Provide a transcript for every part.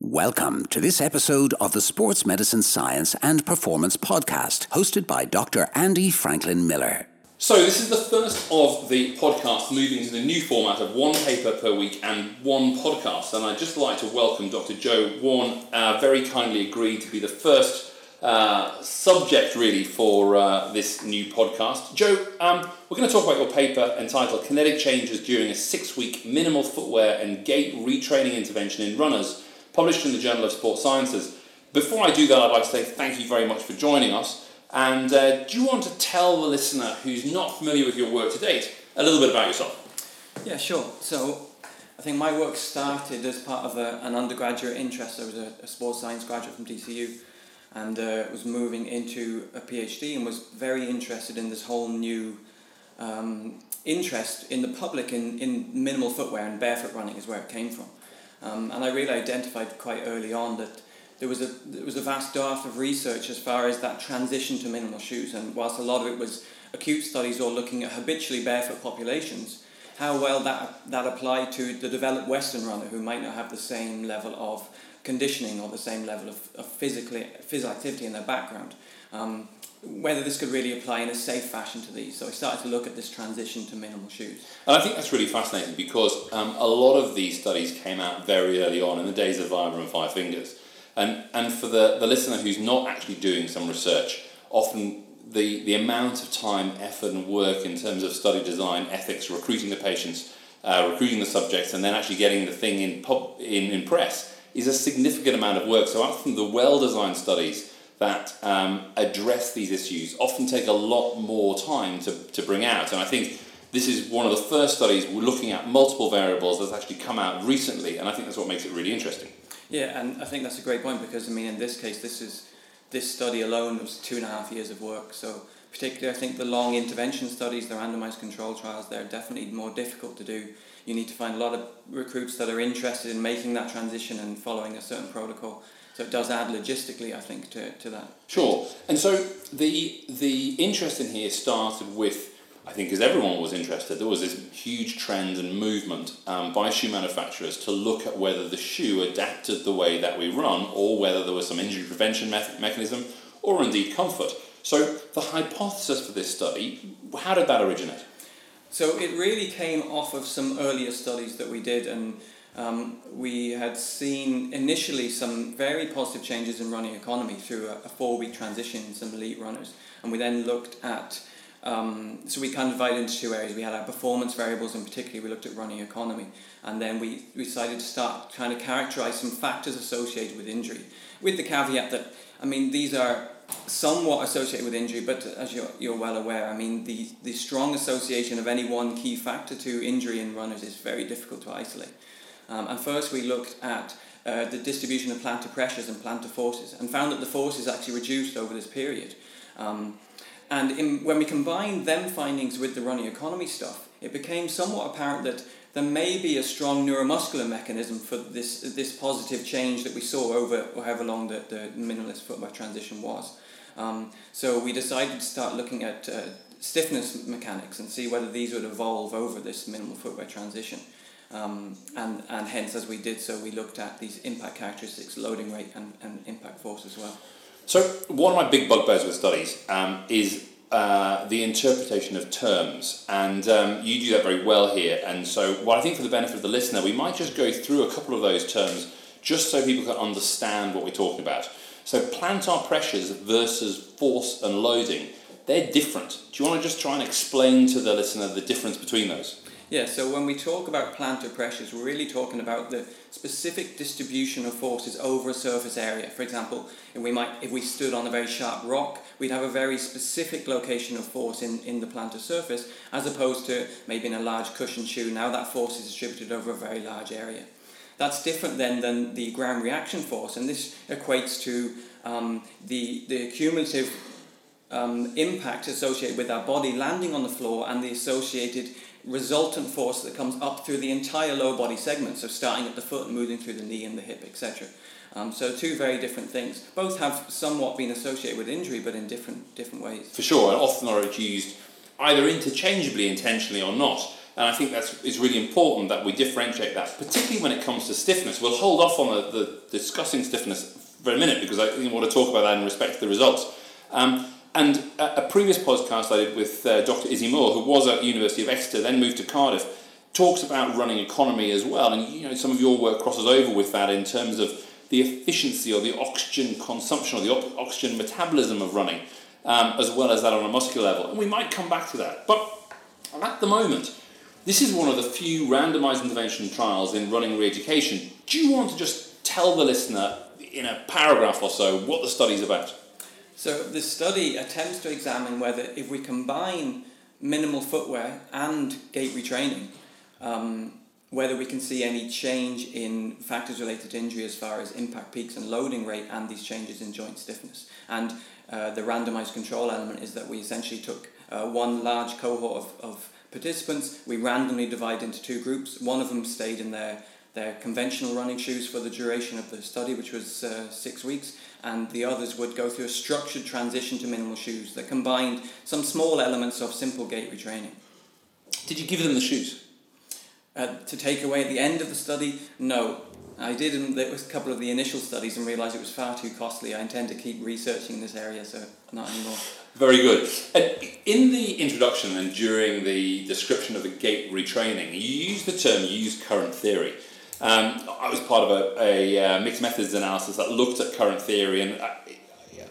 Welcome to this episode of the Sports Medicine Science and Performance Podcast, hosted by Dr. Andy Franklin Miller. So, this is the first of the podcast moving to the new format of one paper per week and one podcast. And I'd just like to welcome Dr. Joe Warne, uh, very kindly agreed to be the first uh, subject really for uh, this new podcast. Joe, um, we're going to talk about your paper entitled Kinetic Changes During a Six Week Minimal Footwear and Gait Retraining Intervention in Runners, published in the Journal of Sports Sciences. Before I do that, I'd like to say thank you very much for joining us. And uh, do you want to tell the listener who's not familiar with your work to date a little bit about yourself? Yeah, sure. So, I think my work started as part of a, an undergraduate interest. I was a, a sports science graduate from DCU and uh, was moving into a PhD and was very interested in this whole new um, interest in the public in, in minimal footwear and barefoot running is where it came from. Um, and I really identified quite early on that there was a there was a vast dearth of research as far as that transition to minimal shoes. And whilst a lot of it was acute studies or looking at habitually barefoot populations, how well that that applied to the developed Western runner who might not have the same level of conditioning or the same level of, of physical activity in their background. Um, whether this could really apply in a safe fashion to these. So I started to look at this transition to minimal shoes. And I think that's really fascinating because um, a lot of these studies came out very early on in the days of Vibram Five Fingers. And, and for the, the listener who's not actually doing some research, often the, the amount of time, effort, and work in terms of study design, ethics, recruiting the patients, uh, recruiting the subjects, and then actually getting the thing in, pub, in, in press is a significant amount of work. So often the well designed studies that um, address these issues often take a lot more time to, to bring out. And I think this is one of the first studies we're looking at multiple variables that's actually come out recently, and I think that's what makes it really interesting. Yeah, and I think that's a great point because I mean, in this case, this is this study alone was two and a half years of work. So particularly, I think the long intervention studies, the randomized control trials, they're definitely more difficult to do. You need to find a lot of recruits that are interested in making that transition and following a certain protocol. So it does add logistically, I think, to, to that. Sure. And so the the interest in here started with I think as everyone was interested, there was this huge trend and movement um, by shoe manufacturers to look at whether the shoe adapted the way that we run or whether there was some injury prevention me- mechanism or indeed comfort. So, the hypothesis for this study, how did that originate? So, it really came off of some earlier studies that we did, and um, we had seen initially some very positive changes in running economy through a, a four week transition in some elite runners. And we then looked at um, so we kind of divided into two areas. We had our performance variables, and particularly we looked at running economy, and then we, we decided to start trying to characterize some factors associated with injury, with the caveat that I mean these are somewhat associated with injury, but as you're, you're well aware, I mean the the strong association of any one key factor to injury in runners is very difficult to isolate. Um, and first we looked at uh, the distribution of plantar pressures and plantar forces, and found that the forces actually reduced over this period. Um, and in, when we combined them findings with the running economy stuff, it became somewhat apparent that there may be a strong neuromuscular mechanism for this, this positive change that we saw over however long the, the minimalist footwear transition was. Um, so we decided to start looking at uh, stiffness mechanics and see whether these would evolve over this minimal footwear transition. Um, and, and hence, as we did so, we looked at these impact characteristics, loading rate, and, and impact force as well. So, one of my big bugbears with studies um, is uh, the interpretation of terms, and um, you do that very well here. And so, what I think for the benefit of the listener, we might just go through a couple of those terms just so people can understand what we're talking about. So, plantar pressures versus force and loading, they're different. Do you want to just try and explain to the listener the difference between those? Yeah, so when we talk about plantar pressures, we're really talking about the specific distribution of forces over a surface area. For example, if we might if we stood on a very sharp rock, we'd have a very specific location of force in, in the plantar surface, as opposed to maybe in a large cushion shoe. Now that force is distributed over a very large area. That's different then than the ground reaction force, and this equates to um, the, the cumulative um, impact associated with our body landing on the floor and the associated resultant force that comes up through the entire lower body segment, so starting at the foot and moving through the knee and the hip, etc. Um, so two very different things. Both have somewhat been associated with injury, but in different different ways. For sure, and often are used either interchangeably, intentionally or not. And I think that's it's really important that we differentiate that, particularly when it comes to stiffness. We'll hold off on the, the discussing stiffness for a minute because I want to talk about that in respect to the results. Um, and a, a, previous podcast I did with uh, Dr. Izzy Moore, who was at University of Exeter, then moved to Cardiff, talks about running economy as well. And you know, some of your work crosses over with that in terms of the efficiency or the oxygen consumption or the oxygen metabolism of running, um, as well as that on a muscular level. And we might come back to that. But at the moment, this is one of the few randomized intervention trials in running re-education. Do you want to just tell the listener in a paragraph or so what the study's about? So the study attempts to examine whether if we combine minimal footwear and gait retraining, um, whether we can see any change in factors related to injury as far as impact peaks and loading rate and these changes in joint stiffness. And uh, the randomized control element is that we essentially took uh, one large cohort of, of participants, we randomly divided into two groups. One of them stayed in their, their conventional running shoes for the duration of the study, which was uh, six weeks, and the others would go through a structured transition to minimal shoes that combined some small elements of simple gait retraining. Did you give them the shoes? Uh, to take away at the end of the study, no. I did in a couple of the initial studies and realised it was far too costly. I intend to keep researching in this area, so not anymore. Very good. And in the introduction and during the description of the gait retraining, you use the term use current theory. Um, I was part of a, a uh, mixed methods analysis that looked at current theory, and I,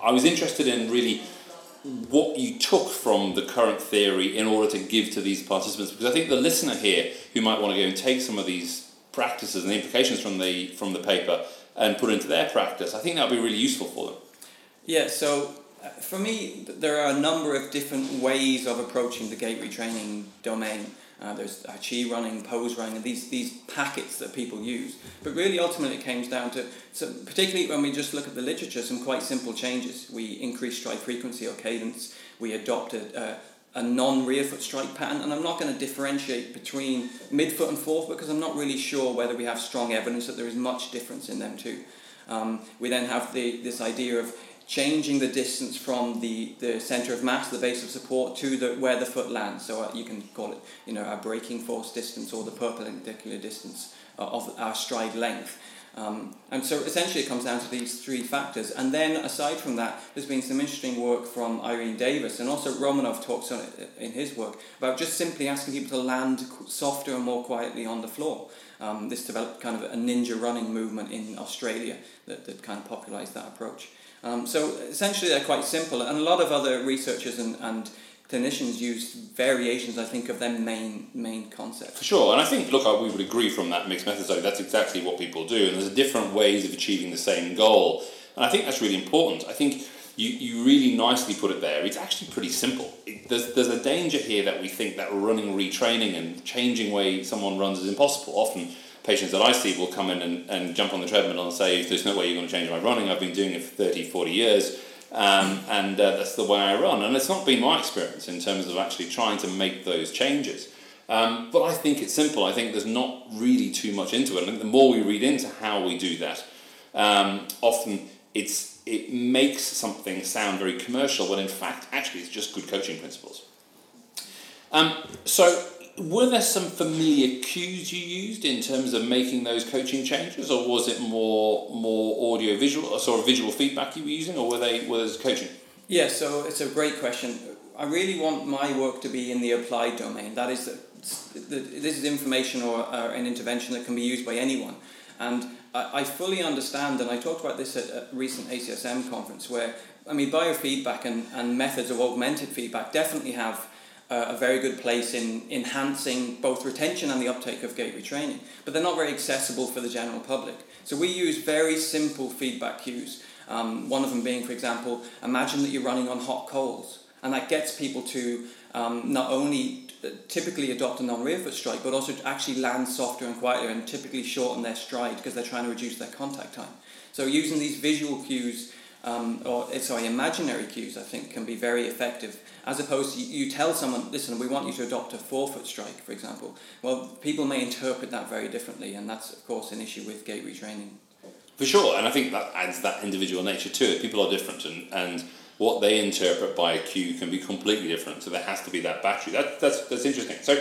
I was interested in really what you took from the current theory in order to give to these participants because I think the listener here who might want to go and take some of these practices and the implications from the from the paper and put into their practice I think that would be really useful for them. Yeah so uh, for me there are a number of different ways of approaching the gait retraining domain uh, there's chi running, pose running, and these, these packets that people use. But really, ultimately, it comes down to, so particularly when we just look at the literature, some quite simple changes. We increase stride frequency or cadence. We adopted uh, a non-rear foot strike pattern, and I'm not going to differentiate between midfoot and forefoot because I'm not really sure whether we have strong evidence that there is much difference in them too. Um, we then have the, this idea of changing the distance from the, the center of mass, the base of support, to the where the foot lands. So uh, you can call it, you know, our braking force distance or the perpendicular distance uh, of our stride length. Um, and so essentially it comes down to these three factors. And then aside from that, there's been some interesting work from Irene Davis and also Romanov talks on it in his work about just simply asking people to land softer and more quietly on the floor. Um, this developed kind of a ninja running movement in Australia that, that kind of popularized that approach. Um, so essentially, they're quite simple, and a lot of other researchers and, and clinicians use variations, I think, of their main main concept. For sure, and I think, look, we would agree from that mixed method study, that's exactly what people do, and there's different ways of achieving the same goal, and I think that's really important. I think you, you really nicely put it there. It's actually pretty simple. It, there's, there's a danger here that we think that running retraining and changing way someone runs is impossible. Often patients that I see will come in and, and jump on the treadmill and say, there's no way you're going to change my running. I've been doing it for 30, 40 years. Um, and uh, that's the way I run. And it's not been my experience in terms of actually trying to make those changes. Um, but I think it's simple. I think there's not really too much into it. I think the more we read into how we do that, um, often it's it makes something sound very commercial, when in fact, actually, it's just good coaching principles. Um, so were there some familiar cues you used in terms of making those coaching changes, or was it more more audio visual, or sort of visual feedback you were using, or were they was coaching? Yeah, so it's a great question. I really want my work to be in the applied domain. That is, this is information or uh, an intervention that can be used by anyone. And I, I fully understand, and I talked about this at a recent ACSM conference, where I mean biofeedback and, and methods of augmented feedback definitely have uh, a very good place in enhancing both retention and the uptake of gait training, but they're not very accessible for the general public. So we use very simple feedback cues. Um, one of them being, for example, imagine that you're running on hot coals, and that gets people to um, not only uh, typically adopt a non-rear foot strike, but also to actually land softer and quieter and typically shorten their stride because they're trying to reduce their contact time. So using these visual cues um, or eh, sorry, imaginary cues, I think, can be very effective. As opposed to you, tell someone, listen, we want you to adopt a forefoot strike, for example. Well, people may interpret that very differently, and that's, of course, an issue with gait retraining. For sure, and I think that adds that individual nature to it. People are different, and, and what they interpret by a cue can be completely different. So there has to be that battery. That, that's, that's interesting. So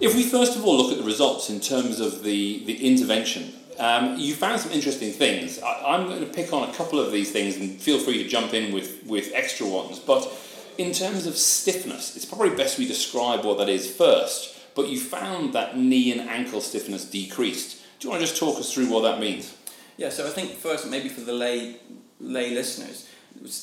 If we first of all look at the results in terms of the, the intervention, um, you found some interesting things. I, am going to pick on a couple of these things and feel free to jump in with, with extra ones. But in terms of stiffness, it's probably best we describe what that is first. But you found that knee and ankle stiffness decreased. Do you want to just talk us through what that means? Yeah, so I think first, maybe for the lay, lay listeners,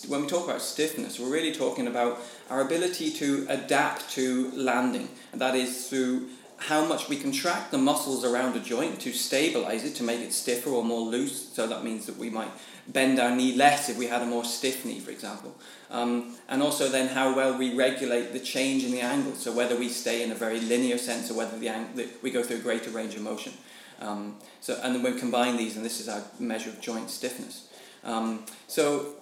when we talk about stiffness, we're really talking about our ability to adapt to landing, and that is through how much we contract the muscles around a joint to stabilize it, to make it stiffer or more loose. So that means that we might bend our knee less if we had a more stiff knee, for example. Um, and also then how well we regulate the change in the angle, so whether we stay in a very linear sense or whether the ang- we go through a greater range of motion. Um, so, and then we combine these, and this is our measure of joint stiffness. Um, so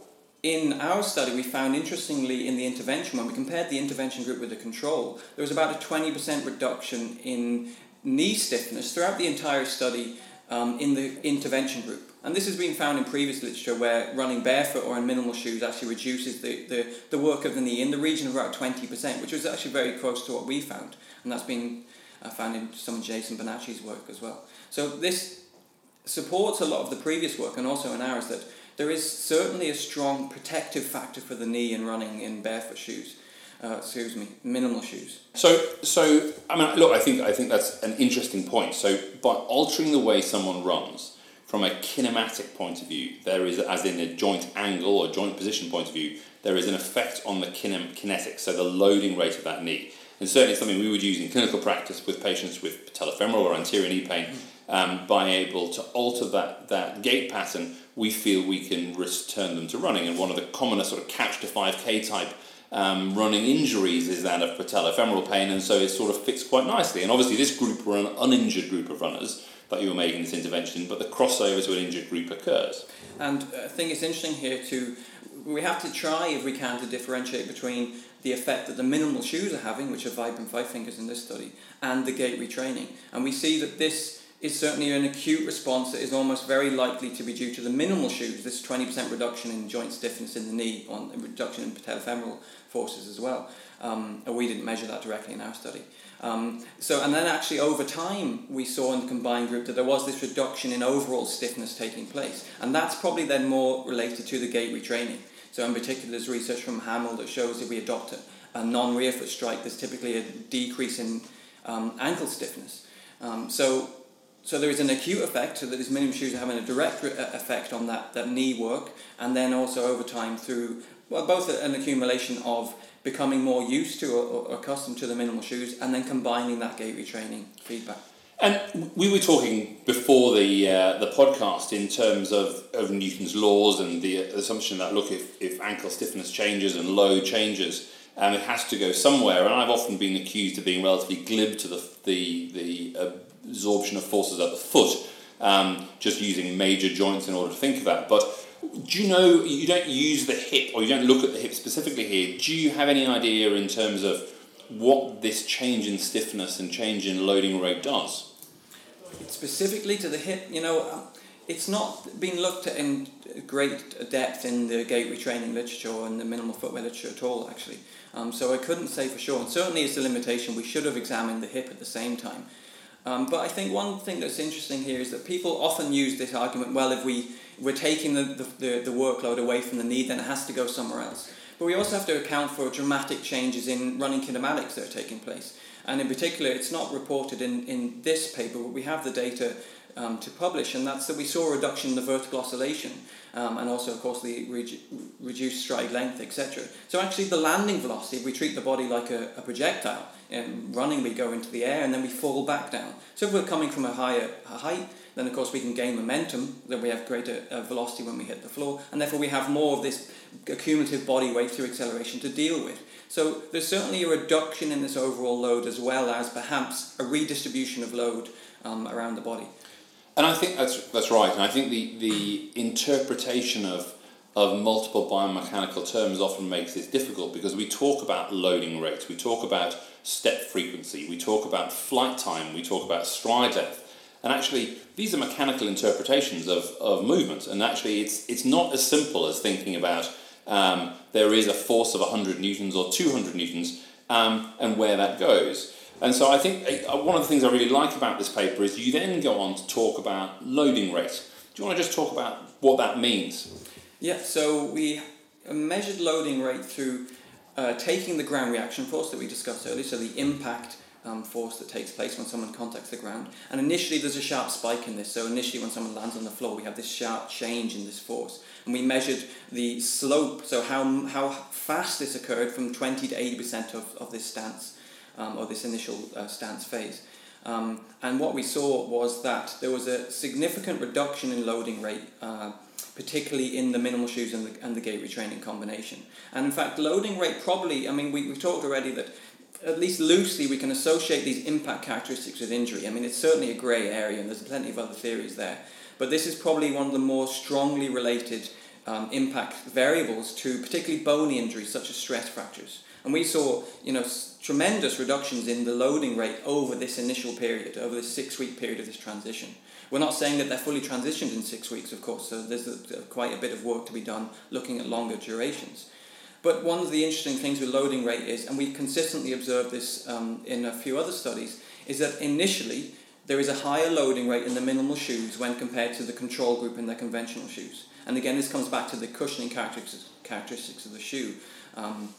in our study, we found interestingly in the intervention, when we compared the intervention group with the control, there was about a 20% reduction in knee stiffness throughout the entire study um, in the intervention group. And this has been found in previous literature where running barefoot or in minimal shoes actually reduces the, the, the work of the knee in the region of about 20%, which was actually very close to what we found. And that's been uh, found in some of Jason Bonacci's work as well. So this supports a lot of the previous work and also in ours that there is certainly a strong protective factor for the knee in running in barefoot shoes. Uh, excuse me, minimal shoes. So, so I mean, look, I think I think that's an interesting point. So, by altering the way someone runs from a kinematic point of view, there is, as in a joint angle or joint position point of view, there is an effect on the kinem- kinetics, so the loading rate of that knee. And certainly something we would use in clinical practice with patients with patellofemoral or anterior knee pain, um, by able to alter that, that gait pattern we feel we can return them to running. And one of the commonest sort of couch to 5k type um, running injuries is that of patellofemoral pain, and so it sort of fits quite nicely. And obviously, this group were an uninjured group of runners that you were making this intervention, but the crossover to an injured group occurs. And I think it's interesting here to we have to try, if we can, to differentiate between the effect that the minimal shoes are having, which are Vibram Five Fingers in this study, and the gait retraining. And we see that this is certainly an acute response that is almost very likely to be due to the minimal shoes, this 20% reduction in joint stiffness in the knee, on reduction in patellofemoral forces as well. Um, we didn't measure that directly in our study. Um, so, and then actually over time, we saw in the combined group that there was this reduction in overall stiffness taking place. And that's probably then more related to the gait retraining. So, in particular, there's research from Hamill that shows if we adopt a, a non rear foot strike, there's typically a decrease in um, ankle stiffness. Um, so, so there is an acute effect, so that these minimum shoes are having a direct re- effect on that, that knee work, and then also over time through well, both an accumulation of becoming more used to or, or accustomed to the minimal shoes, and then combining that gait retraining feedback. And we were talking before the uh, the podcast in terms of, of Newton's laws and the assumption that look if, if ankle stiffness changes and load changes, um, it has to go somewhere. And I've often been accused of being relatively glib to the the the uh, absorption of forces at the foot, um, just using major joints in order to think of that. But do you know you don't use the hip or you don't look at the hip specifically here? Do you have any idea in terms of what this change in stiffness and change in loading rate does? Specifically to the hip, you know, um, it's not been looked at in great depth in the gait retraining literature or in the minimal footwear literature at all, actually. Um, so I couldn't say for sure. And certainly, it's a limitation. We should have examined the hip at the same time. Um, but I think one thing that's interesting here is that people often use this argument well, if we, we're taking the, the, the, the workload away from the knee, then it has to go somewhere else. But we also have to account for dramatic changes in running kinematics that are taking place. And in particular, it's not reported in, in this paper, but we have the data um, to publish, and that's that we saw a reduction in the vertical oscillation, um, and also, of course, the re- reduced stride length, etc. So actually, the landing velocity, if we treat the body like a, a projectile, um, running we go into the air and then we fall back down. So if we're coming from a higher height, then of course we can gain momentum, then we have greater uh, velocity when we hit the floor, and therefore we have more of this accumulative body weight through acceleration to deal with. So there's certainly a reduction in this overall load as well as perhaps a redistribution of load um, around the body. And I think that's that's right. And I think the, the interpretation of of multiple biomechanical terms often makes this difficult because we talk about loading rates, we talk about step frequency, we talk about flight time, we talk about stride length. And actually, these are mechanical interpretations of, of movement. And actually, it's, it's not as simple as thinking about um, there is a force of 100 newtons or 200 newtons um, and where that goes. And so I think uh, one of the things I really like about this paper is you then go on to talk about loading rate. Do you want to just talk about what that means? Yeah, so we measured loading rate through uh, taking the ground reaction force that we discussed earlier, so the impact um, force that takes place when someone contacts the ground. And initially, there's a sharp spike in this. So initially, when someone lands on the floor, we have this sharp change in this force. And we measured the slope, so how, how fast this occurred from 20 to 80% of, of this stance, um, or this initial uh, stance phase. Um, and what we saw was that there was a significant reduction in loading rate, uh, particularly in the minimal shoes and the, and the gait retraining combination. And in fact, loading rate probably, I mean, we, we've talked already that at least loosely, we can associate these impact characteristics with injury. I mean, it's certainly a grey area, and there's plenty of other theories there. But this is probably one of the more strongly related um, impact variables to particularly bony injuries such as stress fractures. And we saw, you know, tremendous reductions in the loading rate over this initial period, over this six-week period of this transition. We're not saying that they're fully transitioned in six weeks, of course. So there's a, quite a bit of work to be done looking at longer durations. But one of the interesting things with loading rate is, and we've consistently observed this um, in a few other studies, is that initially there is a higher loading rate in the minimal shoes when compared to the control group in their conventional shoes. And again, this comes back to the cushioning characteristics, characteristics of the shoe. Um,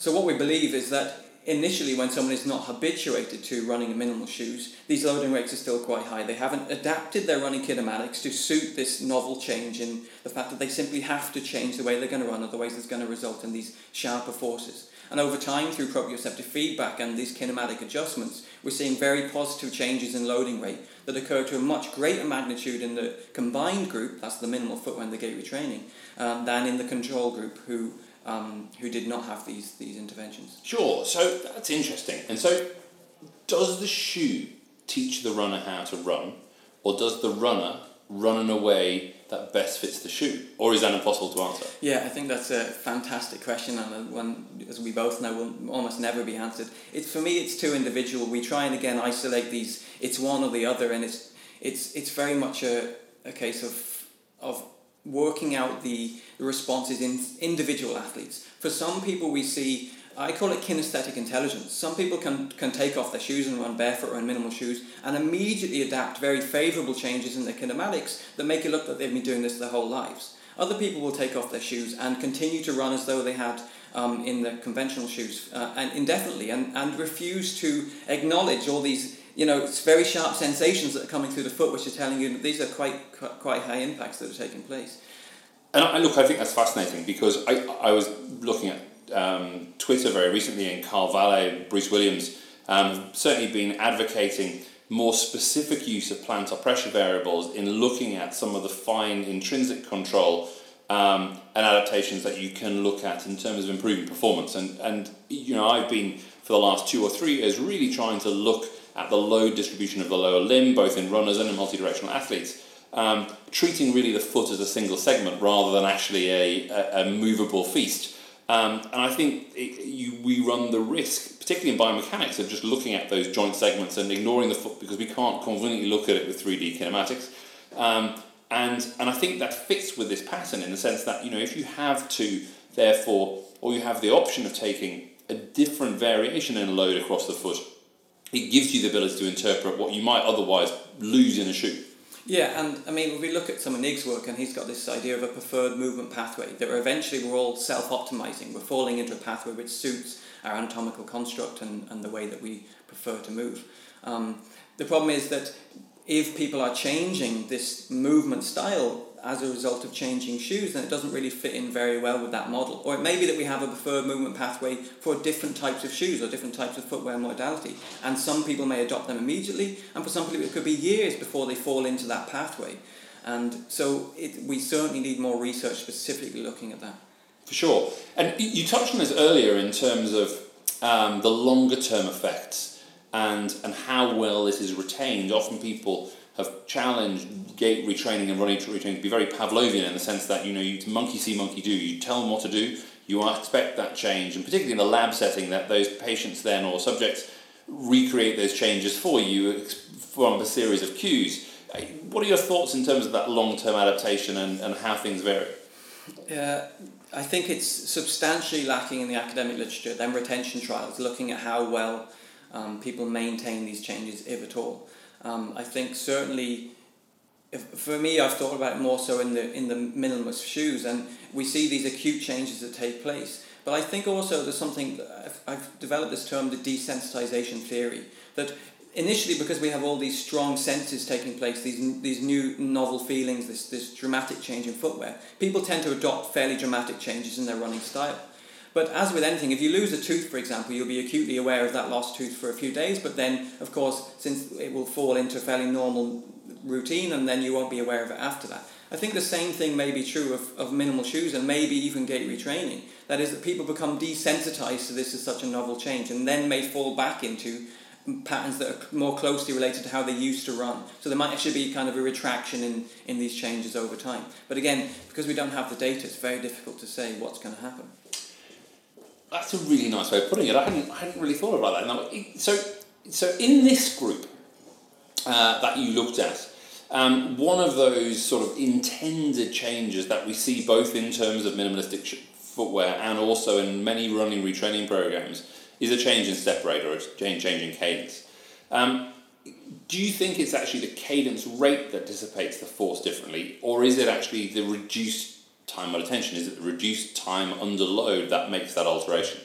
so what we believe is that initially when someone is not habituated to running in minimal shoes, these loading rates are still quite high. They haven't adapted their running kinematics to suit this novel change in the fact that they simply have to change the way they're going to run, otherwise it's going to result in these sharper forces. And over time, through proprioceptive feedback and these kinematic adjustments, we're seeing very positive changes in loading rate that occur to a much greater magnitude in the combined group, that's the minimal footwear and the gait retraining, um, than in the control group who um, who did not have these these interventions. Sure. So that's interesting. And so, does the shoe teach the runner how to run, or does the runner run in a way that best fits the shoe, or is that impossible to answer? Yeah, I think that's a fantastic question and one, as we both know, will almost never be answered. It's for me, it's too individual. We try and again isolate these. It's one or the other, and it's it's it's very much a, a case of of working out the, responses in individual athletes. For some people, we see I call it kinesthetic intelligence. Some people can, can take off their shoes and run barefoot or in minimal shoes and immediately adapt very favourable changes in their kinematics that make it look like they've been doing this their whole lives. Other people will take off their shoes and continue to run as though they had um, in the conventional shoes uh, and indefinitely and, and refuse to acknowledge all these you know it's very sharp sensations that are coming through the foot which are telling you that these are quite quite high impacts that are taking place. And I, look, I think that's fascinating because I, I was looking at um, Twitter very recently, and Carl Valle, Bruce Williams, um, certainly been advocating more specific use of plantar pressure variables in looking at some of the fine intrinsic control um, and adaptations that you can look at in terms of improving performance. And, and you know, I've been for the last two or three years really trying to look at the load distribution of the lower limb, both in runners and in multidirectional athletes. Um, treating really the foot as a single segment rather than actually a, a, a movable feast. Um, and I think it, you, we run the risk, particularly in biomechanics, of just looking at those joint segments and ignoring the foot because we can't conveniently look at it with 3D kinematics. Um, and, and I think that fits with this pattern in the sense that, you know, if you have to, therefore, or you have the option of taking a different variation in load across the foot, it gives you the ability to interpret what you might otherwise lose in a shoot. Yeah, and I mean, we look at some of Nigg's work, and he's got this idea of a preferred movement pathway, that eventually we're all self optimizing. We're falling into a pathway which suits our anatomical construct and, and the way that we prefer to move. Um, the problem is that if people are changing this movement style as a result of changing shoes, then it doesn't really fit in very well with that model. Or it may be that we have a preferred movement pathway for different types of shoes or different types of footwear modality. And some people may adopt them immediately, and for some people it could be years before they fall into that pathway. And so it, we certainly need more research specifically looking at that. For sure. And you touched on this earlier in terms of um, the longer term effects and, and how well this is retained. Often people have challenged gait retraining and running retraining to be very Pavlovian in the sense that you know you monkey see monkey do. You tell them what to do. You expect that change, and particularly in the lab setting, that those patients then or subjects recreate those changes for you from a series of cues. What are your thoughts in terms of that long term adaptation and, and how things vary? Uh, I think it's substantially lacking in the academic literature. Then retention trials, looking at how well um, people maintain these changes, if at all. Um, I think certainly, if, for me, I've thought about it more so in the in the minimalist shoes, and we see these acute changes that take place. But I think also there's something I've, I've developed this term, the desensitization theory, that initially because we have all these strong senses taking place, these these new novel feelings, this this dramatic change in footwear, people tend to adopt fairly dramatic changes in their running style. But as with anything, if you lose a tooth, for example, you'll be acutely aware of that lost tooth for a few days, but then, of course, since it will fall into a fairly normal routine, and then you won't be aware of it after that. I think the same thing may be true of, of minimal shoes and maybe even gait retraining. That is, that people become desensitized to this as such a novel change and then may fall back into patterns that are more closely related to how they used to run. So there might actually be kind of a retraction in, in these changes over time. But again, because we don't have the data, it's very difficult to say what's going to happen. That's a really nice way of putting it. I hadn't, I hadn't really thought about that. Now, so, so in this group uh, that you looked at, um, one of those sort of intended changes that we see both in terms of minimalistic footwear and also in many running retraining programs is a change in step rate or a change, change in cadence. Um, do you think it's actually the cadence rate that dissipates the force differently, or is it actually the reduced time under tension? Is it the reduced time under load that makes that alteration?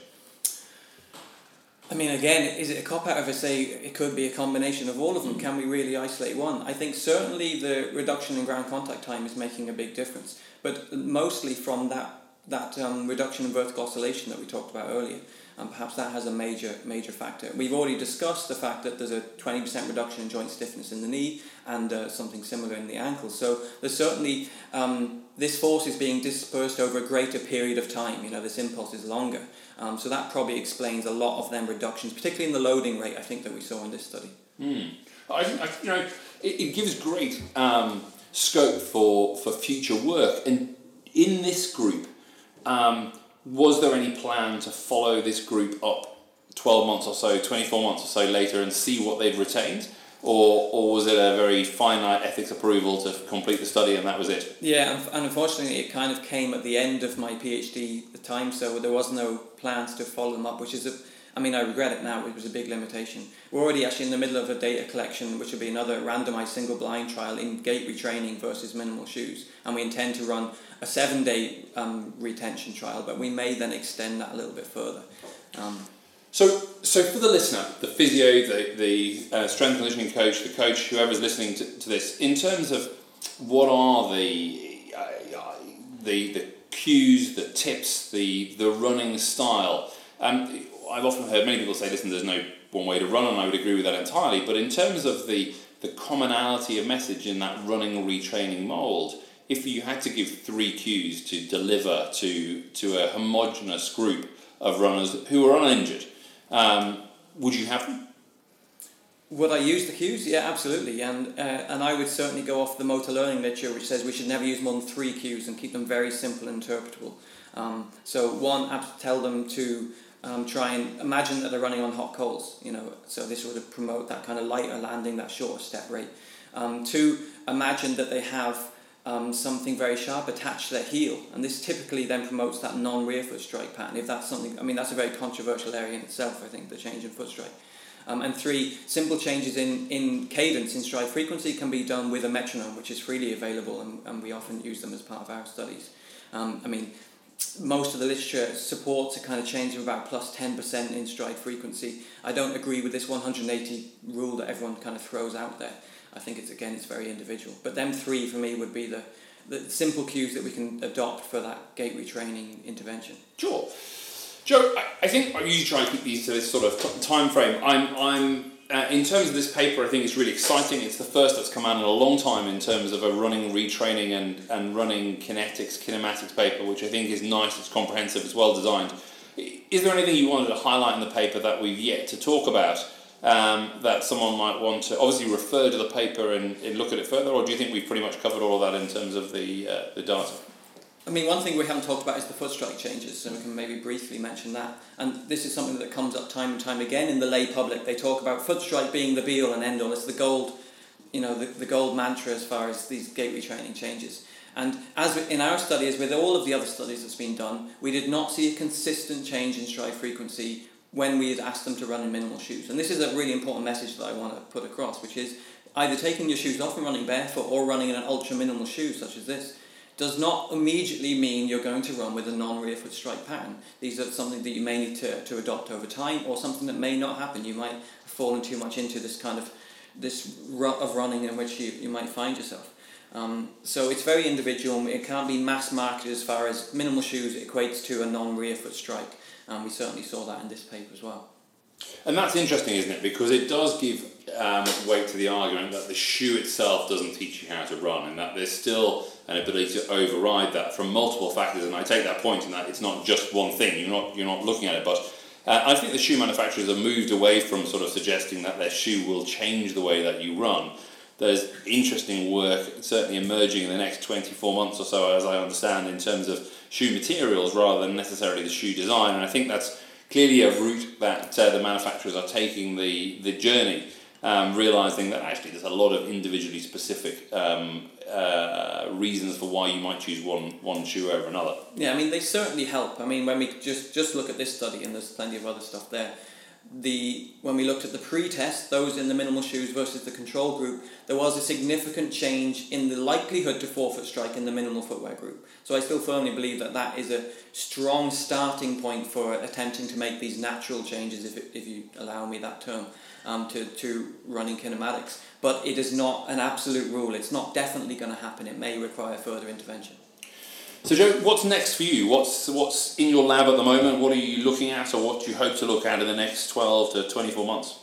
I mean, again, is it a cop out if I say it could be a combination of all of them? Can we really isolate one? I think certainly the reduction in ground contact time is making a big difference, but mostly from that that um, reduction in vertical oscillation that we talked about earlier and perhaps that has a major major factor. We've already discussed the fact that there's a 20% reduction in joint stiffness in the knee and uh, something similar in the ankle. So there's certainly um, this force is being dispersed over a greater period of time. You know, this impulse is longer. Um, so that probably explains a lot of them reductions, particularly in the loading rate. I think that we saw in this study. Mm. I, I, you know, it, it gives great um, scope for for future work, and in this group. Was there any plan to follow this group up 12 months or so, 24 months or so later and see what they'd retained? Or, or was it a very finite ethics approval to complete the study and that was it? Yeah, and unfortunately, it kind of came at the end of my PhD time, so there was no plans to follow them up, which is a I mean, I regret it now. It was a big limitation. We're already actually in the middle of a data collection, which will be another randomized single blind trial in gait retraining versus minimal shoes. And we intend to run a seven day um, retention trial, but we may then extend that a little bit further. Um, so, so for the listener, the physio, the, the uh, strength conditioning coach, the coach, whoever's listening to, to this, in terms of what are the, uh, the, the cues, the tips, the, the running style, um, I've often heard many people say, listen, there's no one way to run, and I would agree with that entirely. But in terms of the, the commonality of message in that running retraining mold, if you had to give three cues to deliver to, to a homogenous group of runners who are uninjured, um, would you have them? Would I use the cues? Yeah, absolutely. And, uh, and I would certainly go off the motor learning literature, which says we should never use more than three cues and keep them very simple and interpretable. Um, so, one, tell them to um, try and imagine that they're running on hot coals, you know, so this would promote that kind of lighter landing, that shorter step rate. Um, two, imagine that they have um, something very sharp attached to their heel, and this typically then promotes that non-rear foot strike pattern. If that's something, I mean, that's a very controversial area in itself. I think the change in foot strike. Um, and three, simple changes in, in cadence, in stride frequency, can be done with a metronome, which is freely available, and, and we often use them as part of our studies. Um, I mean, most of the literature supports a kind of change of about plus 10% in stride frequency. I don't agree with this 180 rule that everyone kind of throws out there. I think it's again it's very individual. But them three for me would be the, the simple cues that we can adopt for that gait retraining intervention. Sure. Joe, I, I think I usually try and keep these to this sort of time frame. I'm, I'm uh, in terms of this paper, I think it's really exciting. It's the first that's come out in a long time in terms of a running retraining and, and running kinetics, kinematics paper, which I think is nice, it's comprehensive, it's well designed. Is there anything you wanted to highlight in the paper that we've yet to talk about um, that someone might want to obviously refer to the paper and, and, look at it further, or do you think we've pretty much covered all of that in terms of the, uh, the data? I mean, one thing we haven't talked about is the foot strike changes, so we can maybe briefly mention that. And this is something that comes up time and time again in the lay public. They talk about foot strike being the be all and end all. It's the gold, you know, the, the gold mantra as far as these gait retraining changes. And as in our study, as with all of the other studies that's been done, we did not see a consistent change in stride frequency when we had asked them to run in minimal shoes. And this is a really important message that I want to put across, which is either taking your shoes off and running barefoot or running in an ultra minimal shoe such as this does not immediately mean you're going to run with a non-rear foot strike pattern. These are something that you may need to, to adopt over time or something that may not happen. You might have fallen too much into this kind of this rut of running in which you, you might find yourself. Um, so it's very individual. It can't be mass marketed as far as minimal shoes equates to a non-rear foot strike. And we certainly saw that in this paper as well. And that's interesting, isn't it? Because it does give um, weight to the argument that the shoe itself doesn't teach you how to run, and that there's still an ability to override that from multiple factors. And I take that point in that it's not just one thing. You're not you're not looking at it, but uh, I think the shoe manufacturers have moved away from sort of suggesting that their shoe will change the way that you run. There's interesting work certainly emerging in the next 24 months or so, as I understand, in terms of shoe materials rather than necessarily the shoe design. And I think that's clearly a route that uh, the manufacturers are taking the, the journey, um, realizing that actually there's a lot of individually specific um, uh, reasons for why you might choose one one shoe over another. Yeah, I mean they certainly help. I mean when we just just look at this study and there's plenty of other stuff there. The when we looked at the pre-test, those in the minimal shoes versus the control group, there was a significant change in the likelihood to forefoot strike in the minimal footwear group. So I still firmly believe that that is a strong starting point for attempting to make these natural changes, if, if you allow me that term, um, to, to running kinematics. But it is not an absolute rule. It's not definitely going to happen. It may require further intervention. So, Joe, what's next for you? What's what's in your lab at the moment? What are you looking at, or what do you hope to look at in the next twelve to twenty four months?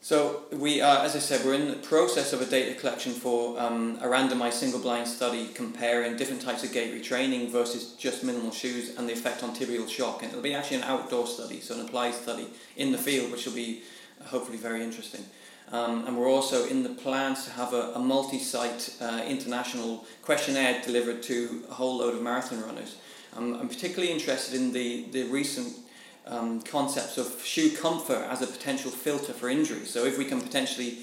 So we are, as I said, we're in the process of a data collection for um, a randomized single-blind study comparing different types of gait retraining versus just minimal shoes and the effect on tibial shock. And it'll be actually an outdoor study, so an applied study in the field, which will be hopefully very interesting. Um, and we're also in the plans to have a, a multi-site uh, international questionnaire delivered to a whole load of marathon runners. Um, I'm particularly interested in the, the recent um, concepts of shoe comfort as a potential filter for injury. So if we can potentially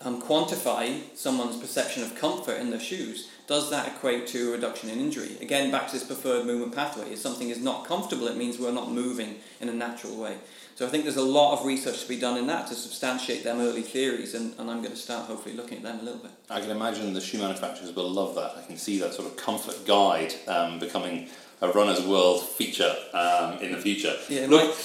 um, quantify someone's perception of comfort in their shoes, does that equate to a reduction in injury? Again, back to this preferred movement pathway. If something is not comfortable, it means we're not moving in a natural way. So I think there's a lot of research to be done in that to substantiate them early theories, and, and I'm going to start hopefully looking at them a little bit. I can imagine the shoe manufacturers will love that. I can see that sort of comfort guide um, becoming a runner's world feature um, in the future. Yeah, Look,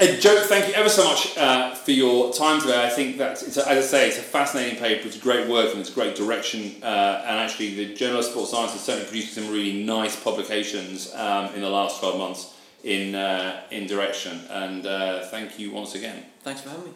uh, Joe, thank you ever so much uh, for your time today. I think that, as I say, it's a fascinating paper. It's great work and it's great direction. Uh, and actually, the Journal of Sports Science has certainly produced some really nice publications um, in the last 12 months in, uh, in direction. And uh, thank you once again. Thanks for having me.